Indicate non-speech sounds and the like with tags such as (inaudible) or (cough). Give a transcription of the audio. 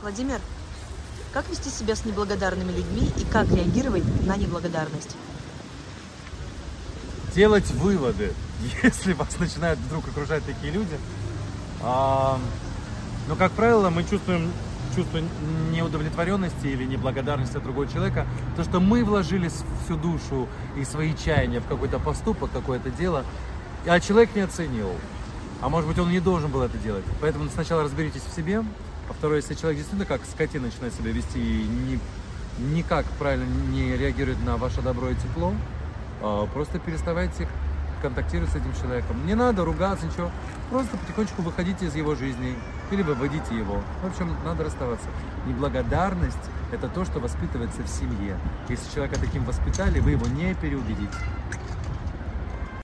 Владимир, как вести себя с неблагодарными людьми и как реагировать на неблагодарность? Делать выводы, (laughs) если вас начинают вдруг окружать такие люди. А, но, как правило, мы чувствуем чувство неудовлетворенности или неблагодарности от другого человека, то, что мы вложили всю душу и свои чаяния в какой-то поступок, какое-то дело, а человек не оценил. А может быть, он не должен был это делать. Поэтому сначала разберитесь в себе, а второе, если человек действительно как скотина начинает себя вести и не, никак правильно не реагирует на ваше добро и тепло, а, просто переставайте контактировать с этим человеком. Не надо ругаться, ничего. Просто потихонечку выходите из его жизни или выводите его. В общем, надо расставаться. Неблагодарность – это то, что воспитывается в семье. Если человека таким воспитали, вы его не переубедите.